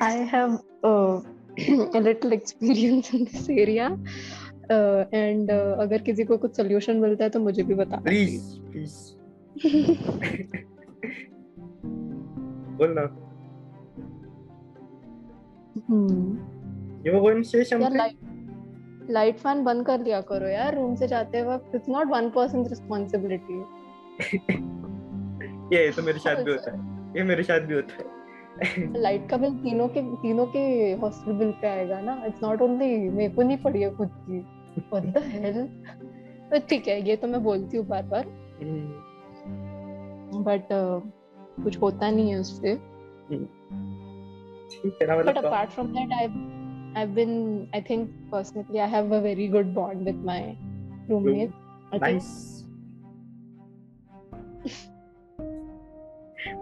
I have uh, a little experience in this area. Uh, and uh, अगर किसी को कुछ सोल्यूशन मिलता है तो मुझे भी बता प्लीज़ प्लीज़ बोल ना। हम्म। You going say something light fan बंद कर लिया करो यार रूम से जाते वक्त it's not one person responsibility ये तो मेरे साथ भी होता है। ये मेरे साथ भी होता है। लाइट का बिल तीनों के तीनों के हॉस्टल बिल पे आएगा ना। इट्स नॉट ओनली मेरे को नहीं पड़ी है खुद की। व्हाट द हेल तो ठीक है ये तो मैं बोलती हूँ बार बार बट कुछ होता नहीं है उससे। but मतलब apart from that i've been i think personally i have a very good bond with my roommate i think nice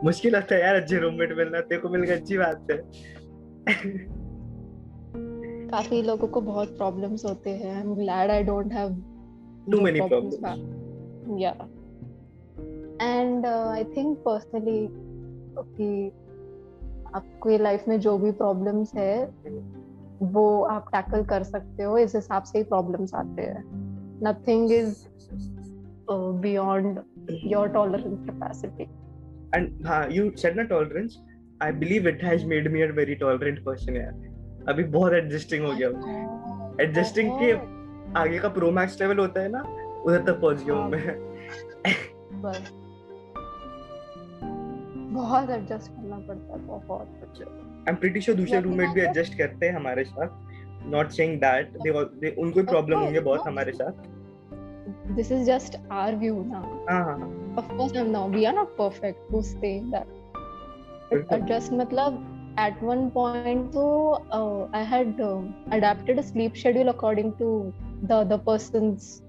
मुश्किल होता है यार अच्छे रूममेट मिलना तेरे को मिल गया अच्छी बात है। काफ़ी लोगों को बहुत प्रॉब्लम्स होते हैं। I am glad I don't have Too many problems. या एंड आई थिंक पर्सनली कि आपकी लाइफ में जो भी प्रॉब्लम्स है वो आप टैकल कर सकते हो। इस हिसाब से ही प्रॉब्लम्स आते हैं। Nothing is beyond your tolerance capacity and हाँ यू सेड ना tolerance I believe it has made me a very tolerant person यार अभी बहुत एडजस्टिंग हो गया Adjusting के आगे का प्रो मैक्स लेवल होता है ना उधर तक पहुँच गया हूँ मैं बहुत एडजस्ट करना पड़ता है बहुत आई एम प्रीटी श्योर दूसरे रूममेट भी एडजस्ट करते हैं हमारे साथ. नॉट सेइंग दैट दे उनको प्रॉब्लम होंगे बहुत. हमारे साथ. This is just our view now हाँ हाँ हाँ, of course i'm now we are not perfect who's saying that but adjust matlab at one point so uh, i had um, adapted a sleep schedule according to the other person's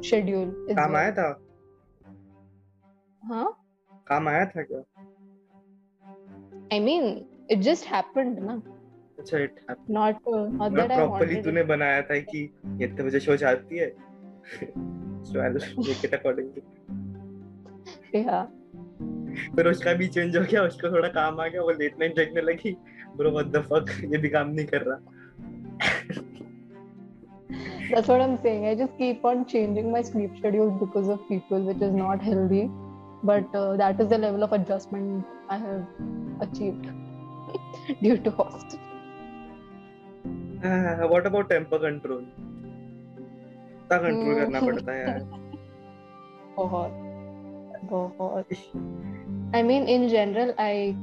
schedule काम well. आया था huh काम आया था क्या i mean it just happened na अच्छा it happened not uh, not मतलब that i properly तूने बनाया था कि ये इतने बजे शो जाती है I will make it accordingly yeah फिर उसका भी चेंज हो गया उसको थोड़ा काम आ गया वो लेट नाइट देखने लगी ब्रो व्हाट द फक ये भी काम नहीं कर रहा That's what I'm saying. I just keep on changing my sleep schedule because of people, which is not healthy. But uh, that is the level of adjustment I have achieved due to hostel. What about temper control इतना control करना Hmm. पड़ता है यार बहुत बहुत I mean, in general, I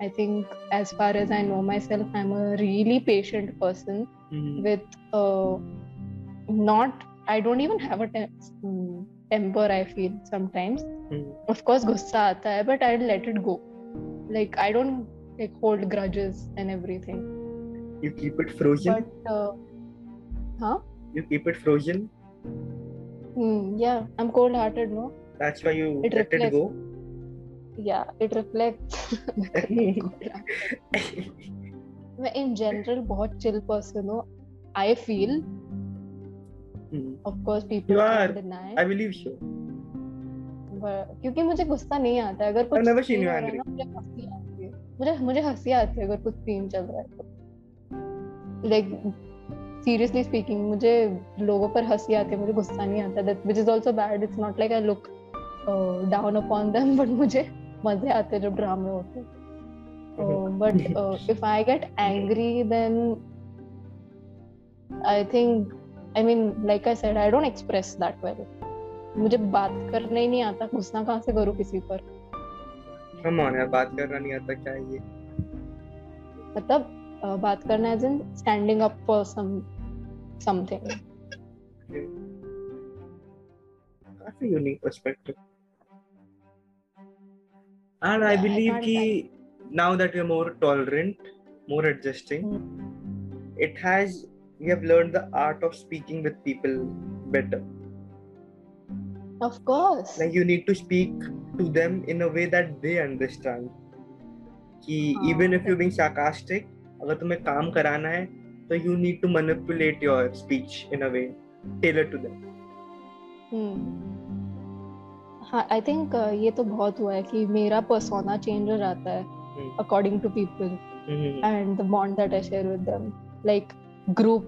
I think as far as I know myself, I'm a really patient person hmm, with uh, not. I don't even have a tem- mm, temper. I feel sometimes. Hmm, of course गुस्सा आता है but I'll let it go like I don't like hold grudges and everything you keep it frozen but uh, huh you keep it frozen hmm, yeah I'm cold hearted no that's why you It let reflects. it go yeah it reflects मैं in general बहुत chill person हूँ I feel Hmm. of course people You can't are. deny I believe so क्योंकि मुझे गुस्सा नहीं आता अगर कुछ I've never seen scene you हो रहा है angry. ना, मुझे हँसी आती है मुझे मुझे हँसी आती है अगर कुछ सीन चल रहा है तो लाइक सीरियसली स्पीकिंग मुझे लोगों पर हँसी आती है मुझे गुस्सा नहीं आता that which is also bad it's not like I look down upon them but मुझे मज़े आते हैं जब ड्रामे होते हैं। But if I get angry then I think I mean like I said I don't express that well मुझे बात करना ही नहीं आता गुस्सा कहाँ से करूँ किसी पर? Come on यार बात करना नहीं आता क्या ये? मतलब बात करना as in standing up for some something काफ़ी unique perspective and Yeah, I believe can't ki now that you're more tolerant more adjusting mm. it has we have learned the art of speaking with people better of course like you need to speak to them in a way that they understand कि हाँ, even if you're being sarcastic अगर तुम्हें काम कराना है तो you need to manipulate your speech in a way tailored to them हाँ I think ये तो बहुत हुआ है कि मेरा पर्सोना चेंज हो जाता है हम्म, according to people Mhm. and the bond that I share with them. Like group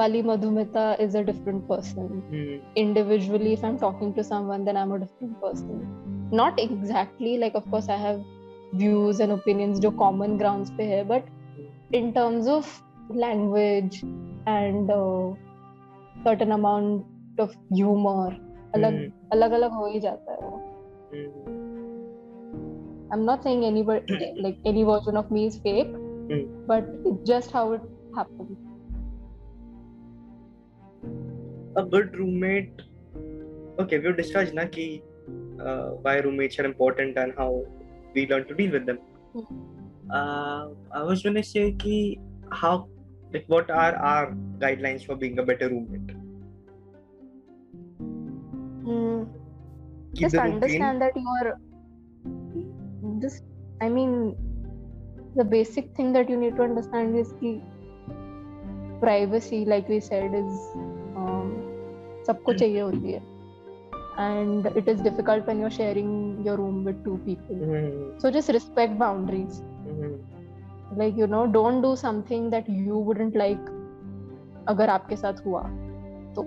wali Madhumita is a different person. Mhm. Individually, if I'm talking to someone, then I'm a different person. Not exactly like of course I have views and opinions जो common grounds पे है, but in terms of language and uh, certain amount of humor, अलग Mhm. अलग अलग हो ही जाता है वो. Mhm. I'm not saying anybody like any version of me is fake, Mm. but it's just how it happens. a good roommate okay we've discussed na ki uh, why roommates are important and how we learn to deal with them Hmm. uh, i was gonna say ki how like what are our guidelines for being a better roommate Mm, keep just the room clean understand that you are just I mean the basic thing that you need to understand is the privacy like we said is um, सबको चाहिए होती है and it is difficult when you're sharing your room with two people Mhm, so just respect boundaries mhm, Like you know don't do something that you wouldn't like अगर आपके साथ हुआ तो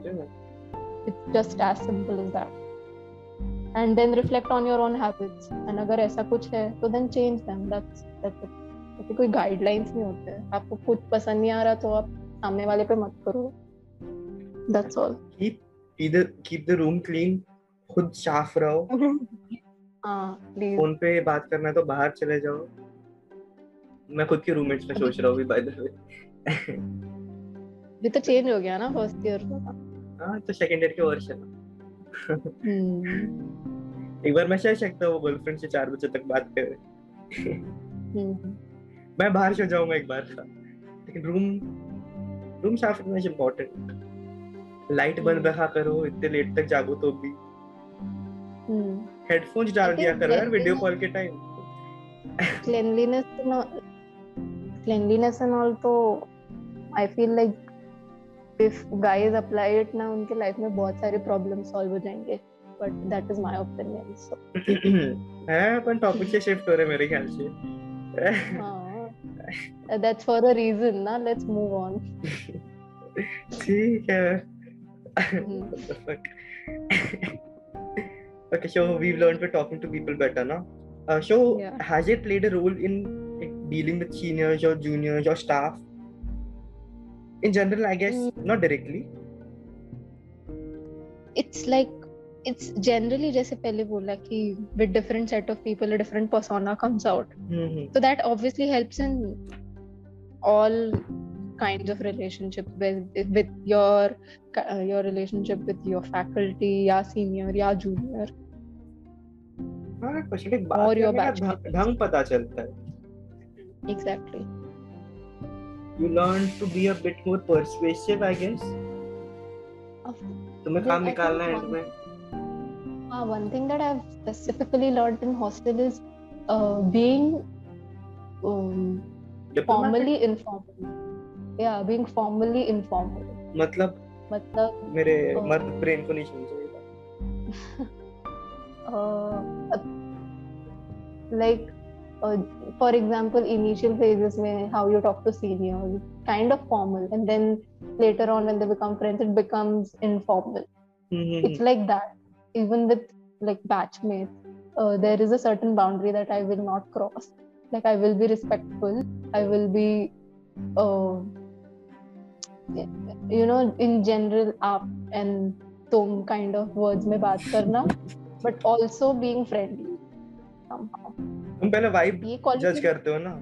it's just as simple as that and then reflect on your own habits and अगर ऐसा कुछ है तो then change them that's that's it ऐसे कोई guidelines नहीं होते हैं आपको कुछ पसंद नहीं आ रहा तो आप सामने वाले पे मत करो that's all keep either keep the room clean खुद साफ़ रहो हाँ प्लीज़ फ़ोन पे बात करना है तो बाहर चले जाओ मैं खुद के रूममेट्स में सोच रहा हूँ बाय द वे भी तो चेंज हो गया ना फ़र्स्ट ईयर का। हाँ तो सेकंड ईयर के है ना हम्म। एक बार मैं सह सकता हूँ गर्लफ्रेंड से चार बजे तक बात करे। हम्म। मैं बाहर सो जाऊँगा एक बार। लेकिन रूम रूम साफ़ रखना इज़ इम्पोर्टेंट लाइट बंद हम्म। रखा करो इतने लेट तक जागो तो भी। हेडफोन्स डाल दिया करो यार वीडियो कॉल के time cleanliness cleanliness and all तो I feel like if guys apply it ना उनके लाइफ में बहुत सारे प्रॉब्लम सॉल्व हो जाएँगे but that is my opinion so है अपन टॉपिक से शिफ्ट हो रहे मेरे ख्याल से हाँ दैट्स फॉर अ रीजन ना लेट्स मूव ऑन ठीक है Hmm. Okay, so we've learned we're talking to people better now. Uh, so Yeah. has it played a role in dealing with seniors or juniors or staff? In general, I guess Mm. not directly. It's like it's generally जैसे पहले बोला कि with different set of people a different persona comes out Mm-hmm. so that obviously helps in all kinds of relationships with with your uh, your relationship with your faculty या senior या junior हाँ, question एक बात Or your करने का batch ढंग- mates. ढंग पता चलता है. Exactly You learn to be a bit more persuasive, I guess. तुम्हें काम निकालना है end uh, one thing that I've specifically learned in hostel is uh, being um, formally informal yeah being formally informal मतलब मतलब मेरे Oh. मर्द brain को नहीं समझेगा. uh, like uh, for example initial phases में how you talk to seniors kind of formal and then later on when they become friends it becomes informal Mm-hmm. it's like that even with like batchmates uh, there is a certain boundary that i will not cross like i will be respectful i will be uh, you know in general up and tum kind of words में बात करना but also being friendly somehow तुम पहले vibe जज करते हो ना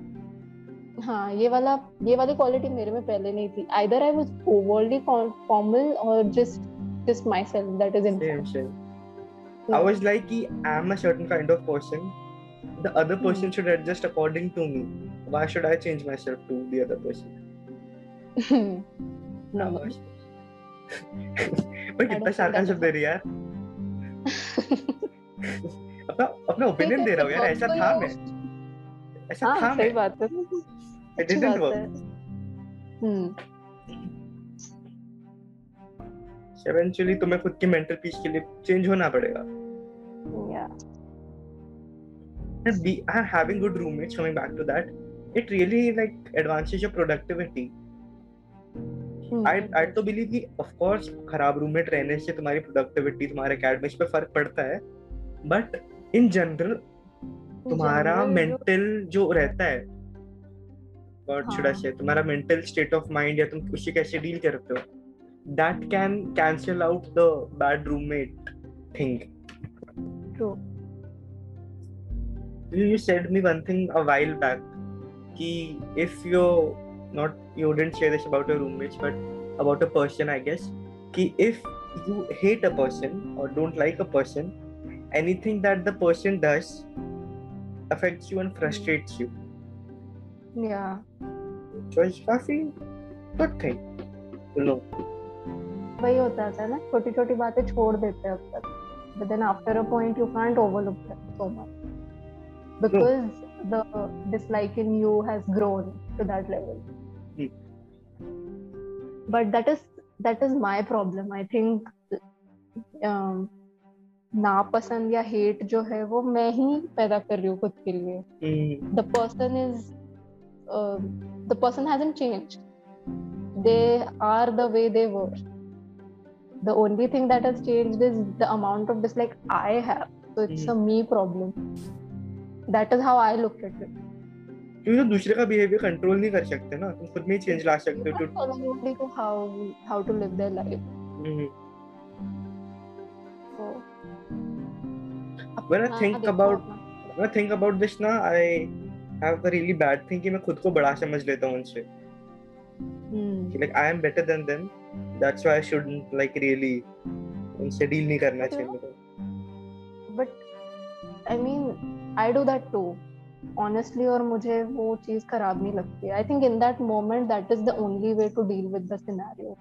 हाँ ये वाला ये वाली क्वालिटी मेरे में पहले नहीं थी either I was overly formal or just just myself that is same informal same I was like कि I'm a certain kind of person the other person mm. should adjust according to me why should I change myself to the other person no, पर कितना sarcasm दे रही है यार अपना अपना opinion दे रहा हूँ यार ऐसा था मैं। ऐसा हाँ था सही मैं। बात है। बात work है। हम्म। Eventually तुम्हें खुद की मेंटल पीस के लिए चेंज होना पड़ेगा। Yeah and be and having good roommates coming back to that. It really like advances your productivity आई आई तो बिलीव कि ऑफ़ कोर्स खराब रूममेट रहने से तुम्हारी प्रोडक्टिविटी तुम्हारे एकेडमिक्स पे फ़र्क पड़ता है। बट इन जनरल तुम्हारा मेंटल जो रहता है और छुड़ा से तुम्हारा मेंटल स्टेट ऑफ़ माइंड या तुम खुशी कैसे डील करते हो that can cancel out the bad roommate thing true you said me one thing a while back कि if you not you didn't share this about your roommates but about a person I guess कि if you hate a person और don't like a person anything that the person does affects you and frustrates you yeah so it's काफी good thing you know वही होता है ना छोटी छोटी बातें छोड़ देते हैं अब तक but then after a point you can't overlook them so much because the dislike in you has grown to that level but that is that is my problem i think um, नापसंद या hate जो है वो मैं ही पैदा कर रही हूँ खुद के लिए the person is the person hasn't change they are the way they were the only thing that has changed is the amount of dislike I have. So it's a me problem. That is how I look at it. क्योंकि तुम दूसरे का behaviour control नहीं कर सकते ना तुम खुद में ही चेंज ला सकते हो to only to how how to When I think about when I think about this ना I have a really bad thing कि मैं खुद को बड़ा समझ लेता हूँ उनसे हम्म, कि like I am better than them that's why I shouldn't like really उनसे डील नहीं करना चाहिए मेरे को but I mean I do that too. Honestly और मुझे वो चीज़ खराब नहीं लगती I think in that moment that is the only way to deal with the scenario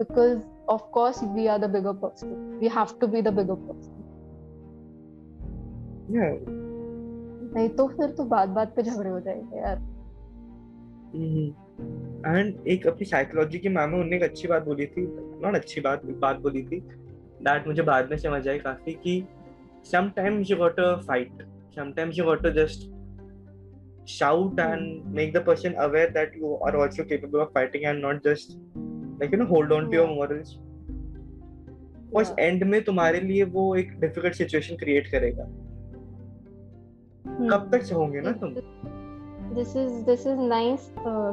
because of course we are the bigger person we have to be the bigger person yeah नहीं तो फिर तो बात बात पे झगड़े हो जाएँगे यार एंड एक अपनी साइकोलॉजी की मैम है उन्होंने एक अच्छी बात बोली थी नॉट अच्छी बात बात बोली थी दैट मुझे बाद में समझ आई काफ़ी कि sometimes you got to fight sometimes you got to just shout and make the person aware that you are also capable of fighting and not just like you know hold on yeah. to your morals बस end में तुम्हारे लिए वो एक difficult situation create करेगा कब तक चाहोगे ना तुम this is this is nice uh,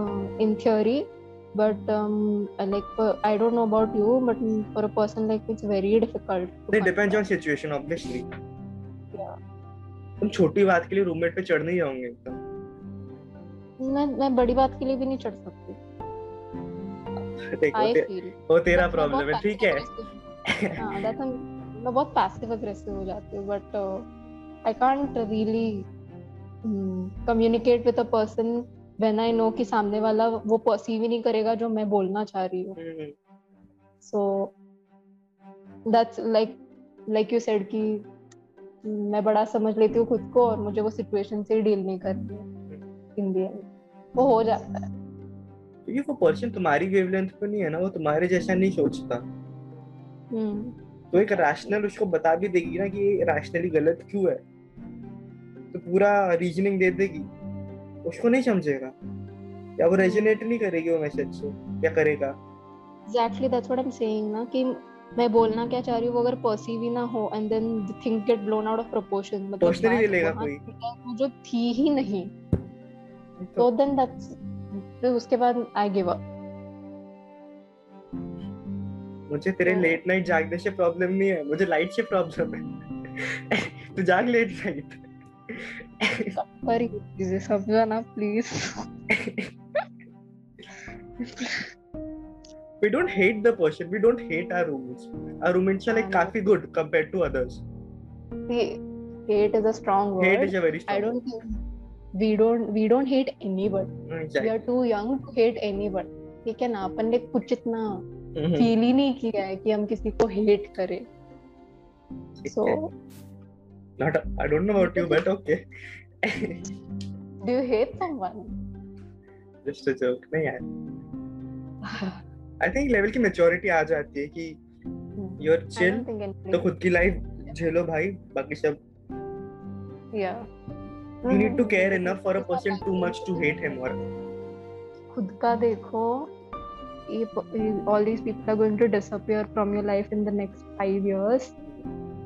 uh, but um like for, I don't know about you but for a person like me, it's very difficult It depends on situation obviously Yeah. तुम छोटी बात के लिए roommate पे चढ़ नहीं जाओगे एकदम मैं मैं बड़ी बात के लिए भी नहीं चढ़ सकती देखो ते, वो तेरा प्रॉब्लम है ठीक है हाँ that's मैं बहुत पैसिव अग्रेसिव हो जाती हूँ but I can't really communicate with a person when I know कि सामने वाला वो परसीव ही नहीं करेगा जो मैं बोलना चाह रही हूँ। so that's like like you said कि मैं बड़ा समझ लेती हूँ खुद को और मुझे वो सिचुएशन से डील नहीं करनी है। इन दी एंड वो हो जाता है क्योंकि वो पर्सन तुम्हारी वेवलेंथ पे नहीं है ना वो तुम्हारे जैसा नहीं सोचता। हम्म। तो एक रैशनल उसको बता भी देगी ना कि ये रैशनली गलत क्यों है। तो पूरा रीजनिंग दे देगी। उसको नहीं समझेगा। या वो रेजोनेट नहीं करेगी वो मैसेज से या करेगा। Exactly that's what I am saying ना कि मैं बोलना क्या चाह रही हूँ वो अगर परसीव ही ना हो and then the thing get blown out of proportion मतलब ले लेगा कोई। जो थी ही नहीं। तो देन दैट्स उसके बाद आई गिव अप मुझे तेरे तो- लेट नाइट जागने से प्रॉब्लम नहीं है मुझे लाइट से प्रॉब्लम है तू जाग लेट नाइट पर चीज़ें समझो ना please we don't hate the person we don't hate our roommates our roommates are like हाँ, काफ़ी good compared to others hate is a strong word hate is a very strong I don't think we don't we don't hate anybody. word. We are too young to hate anybody. ठीक है ना अपन ने कुछ इतना Mhm. Feel ही नहीं किया है कि हम किसी को हेट करें। So not I don't know about you but okay do you hate someone just a joke नहीं यार। आई थिंक लेवल की मैच्योरिटी आ जाती है कि hmm. यू चिल तो खुद की लाइफ झेलो भाई बाकी सब। या you need to care enough for a person too much to hate him और खुद का देखो all these people are going to disappear from your life in the next five years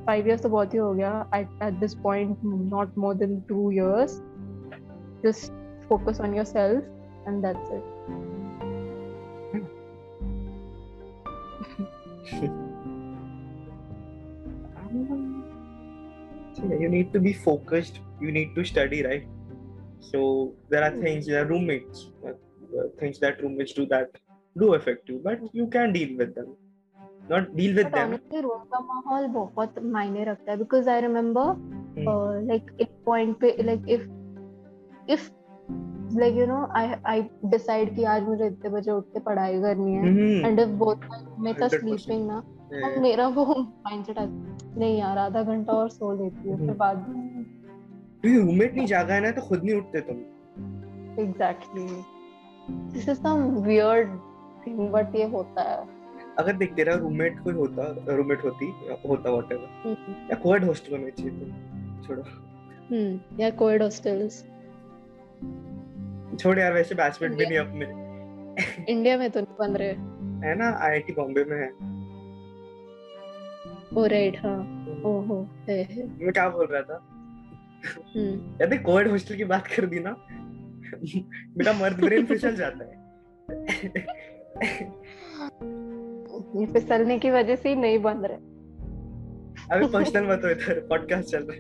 five years तो बहुत ही हो गया at, at this point not more than two years just focus on yourself and that's it you need to be focused you need to study right so there are things there are roommates uh, things that roommates do that do affect you but you can deal with them not deal with but them honestly का माहौल बहुत मायने रखता है because I remember Hmm. uh, like एक point पे like if if like you know I I decide कि आज मुझे इतने बजे उठ के पढ़ाई करनी है Mhm. and if both my roommates are 100%. sleeping ना. अब मेरा वो माइंडसेट है, नहीं यार आधा घंटा और सो लेती हूँ फिर हम्म। बाद में क्योंकि रूममेट नहीं जागा है ना तो खुद नहीं उठते तुम exactly this is some weird thing but ये होता है। अगर देख तेरा रूममेट कोई होता रूममेट होती होता व्हाटएवर हम्म। या कोएड हॉस्टल में चाहिए तो छोड़ो। हम्म या कोएड हॉस्टल्स छोड़ यार वैसे बैचमेट भी नहीं अपने इंडिया में तो नहीं बन रहे। है ना आईआईटी बॉम्बे में है। ओ राइट हाँ। ओहो है है। मैं क्या बोल रहा था? हम्म। यार देख कोविड हॉस्टल की बात कर दी ना। मेरा मर्द ब्रेन फिसल जाता है। ये फिसलने की वजह से ही नहीं बन रहे। अभी पर्सनल मत हो इधर पॉडकास्ट चल रहा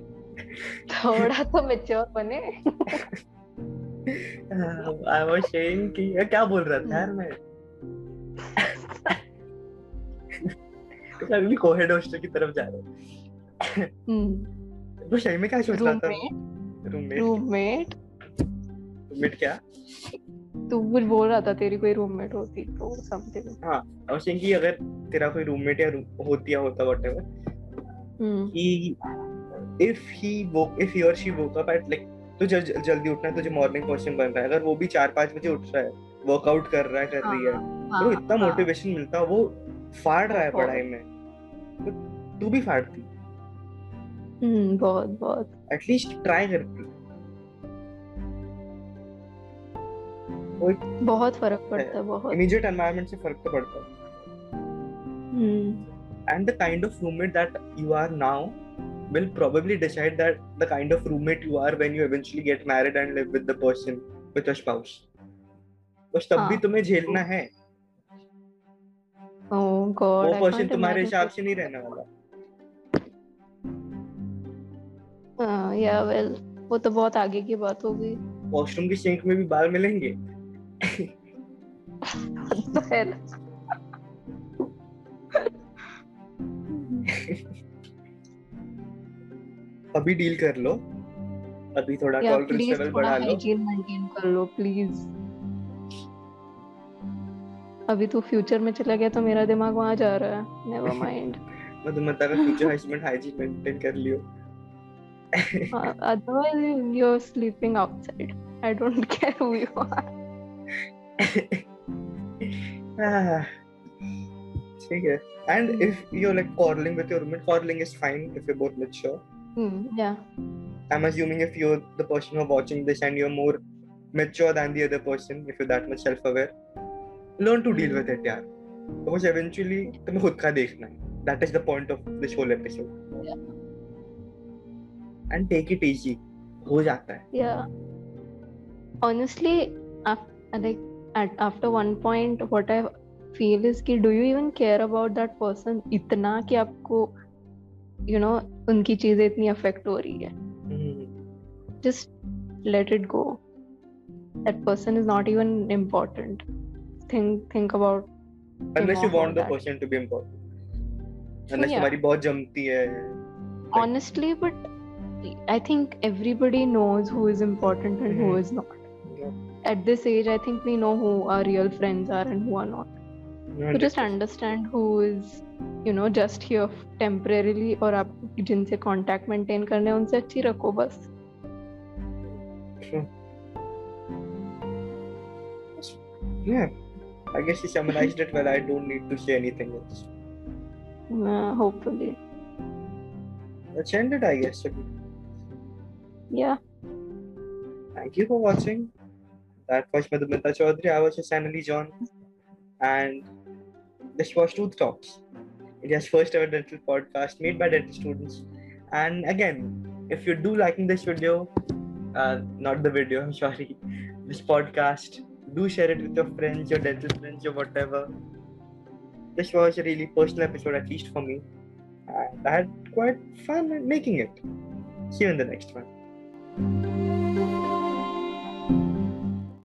थोड़ा तो मेच्योर बने। आई वाज सेइंग कि ये क्या बोल रहा था यार मैं? तो अगली कोविड हॉस्टल की तरफ़ जा रहा हूँ। हम्म। तो सही में क्या सोच रहा था रूममेट रूममेट रूममेट क्या? तू कुछ बोल रहा था तेरी कोई रूममेट होती तो समथिंग हाँ आई वाज सेइंग अगर तेरा कोई रूममेट या होती या होता व्हाटएवर हम्म। कि इफ़ ही वो इफ़ ही और she woke up at like तुझे जल, जल्दी उठना है तुझे मॉर्निंग पर्सन बन रहा है। अगर वो भी चार पाँच बजे उठ रहा है वर्कआउट कर रहा है कर रही है तो इतना मोटिवेशन मिलता है वो फाड़ रहा है पढ़ाई में। तो तू भी फाड़ती। हम्म बहुत बहुत। एटलीस्ट ट्राई करती बहुत फ़र्क पड़ता है बहुत। एनवायरनमेंट से फ़र्क तो पड़ता है। And the kind of roommate that you are now will probably decide that the kind of roommate you are when you eventually get married and live with the person with a spouse बस तब भी हाँ। तुम्हें झेलना है। oh oh God वो person तुम्हारे हिसाब से नहीं रहने वाला। हाँ, या वेल वो तो बहुत आगे की बात होगी। वॉशरूम की सिंक में भी बाल मिलेंगे? है अभी डील कर लो। अभी थोड़ा या टॉलरेंस लेवल बढ़ा लो। हाइजीन मेंटेन कर लो प्लीज़ अभी तू फ्यूचर में चला गया तो मेरा दिमाग वहाँ जा रहा है। नेवर माइंड मैं तुम्हें अगर फ्यूचर हस्बैंड हाइजीन मेंटेन कर लियो। Otherwise you're sleeping outside. I don't care who you are. Ah, ठीक है and if you're like quarreling with your roommate quarreling is fine if you're both mature hmm, yeah I'm assuming if you're the person who are watching this and you're more mature than the other person, if you're that much self-aware, learn to deal with it, यार. Because eventually तुम्हें खुद का देखना है. That is the point of this whole episode. Yeah. And take it easy. हो जाता है. yeah honestly af- like at after one point what i feel is कि do you even care about that person इतना कि आपको you know उनकी चीज़ें इतनी अफेक्ट हो रही है Hmm. just let it go that person is not even important think think about Unless you want the that. person to be important. Unless Yeah. तुम्हारी बहुत जमती है. honestly but i think everybody knows who is important and who Mhm. is not at this age i think we know who our real friends are and who are not so just understand who is you know just here temporarily और आप जिनसे contact maintain करने हैं उनसे अच्छी रखो बस Yeah. I guess you summarized it well. I don't need to say anything else. uh, hopefully Let's end it, I guess. yeah thank you for watching. That was Madhumita Chaudhary. I was Sanali John. And this was Truth Talks, India's first ever dental podcast made by dental students. And again, if you do liking this video, uh, not the video, I'm sorry, this podcast, do share it with your friends, your dental friends, or whatever. This was a really personal episode, at least for me. I had quite fun making it. See you in the next one.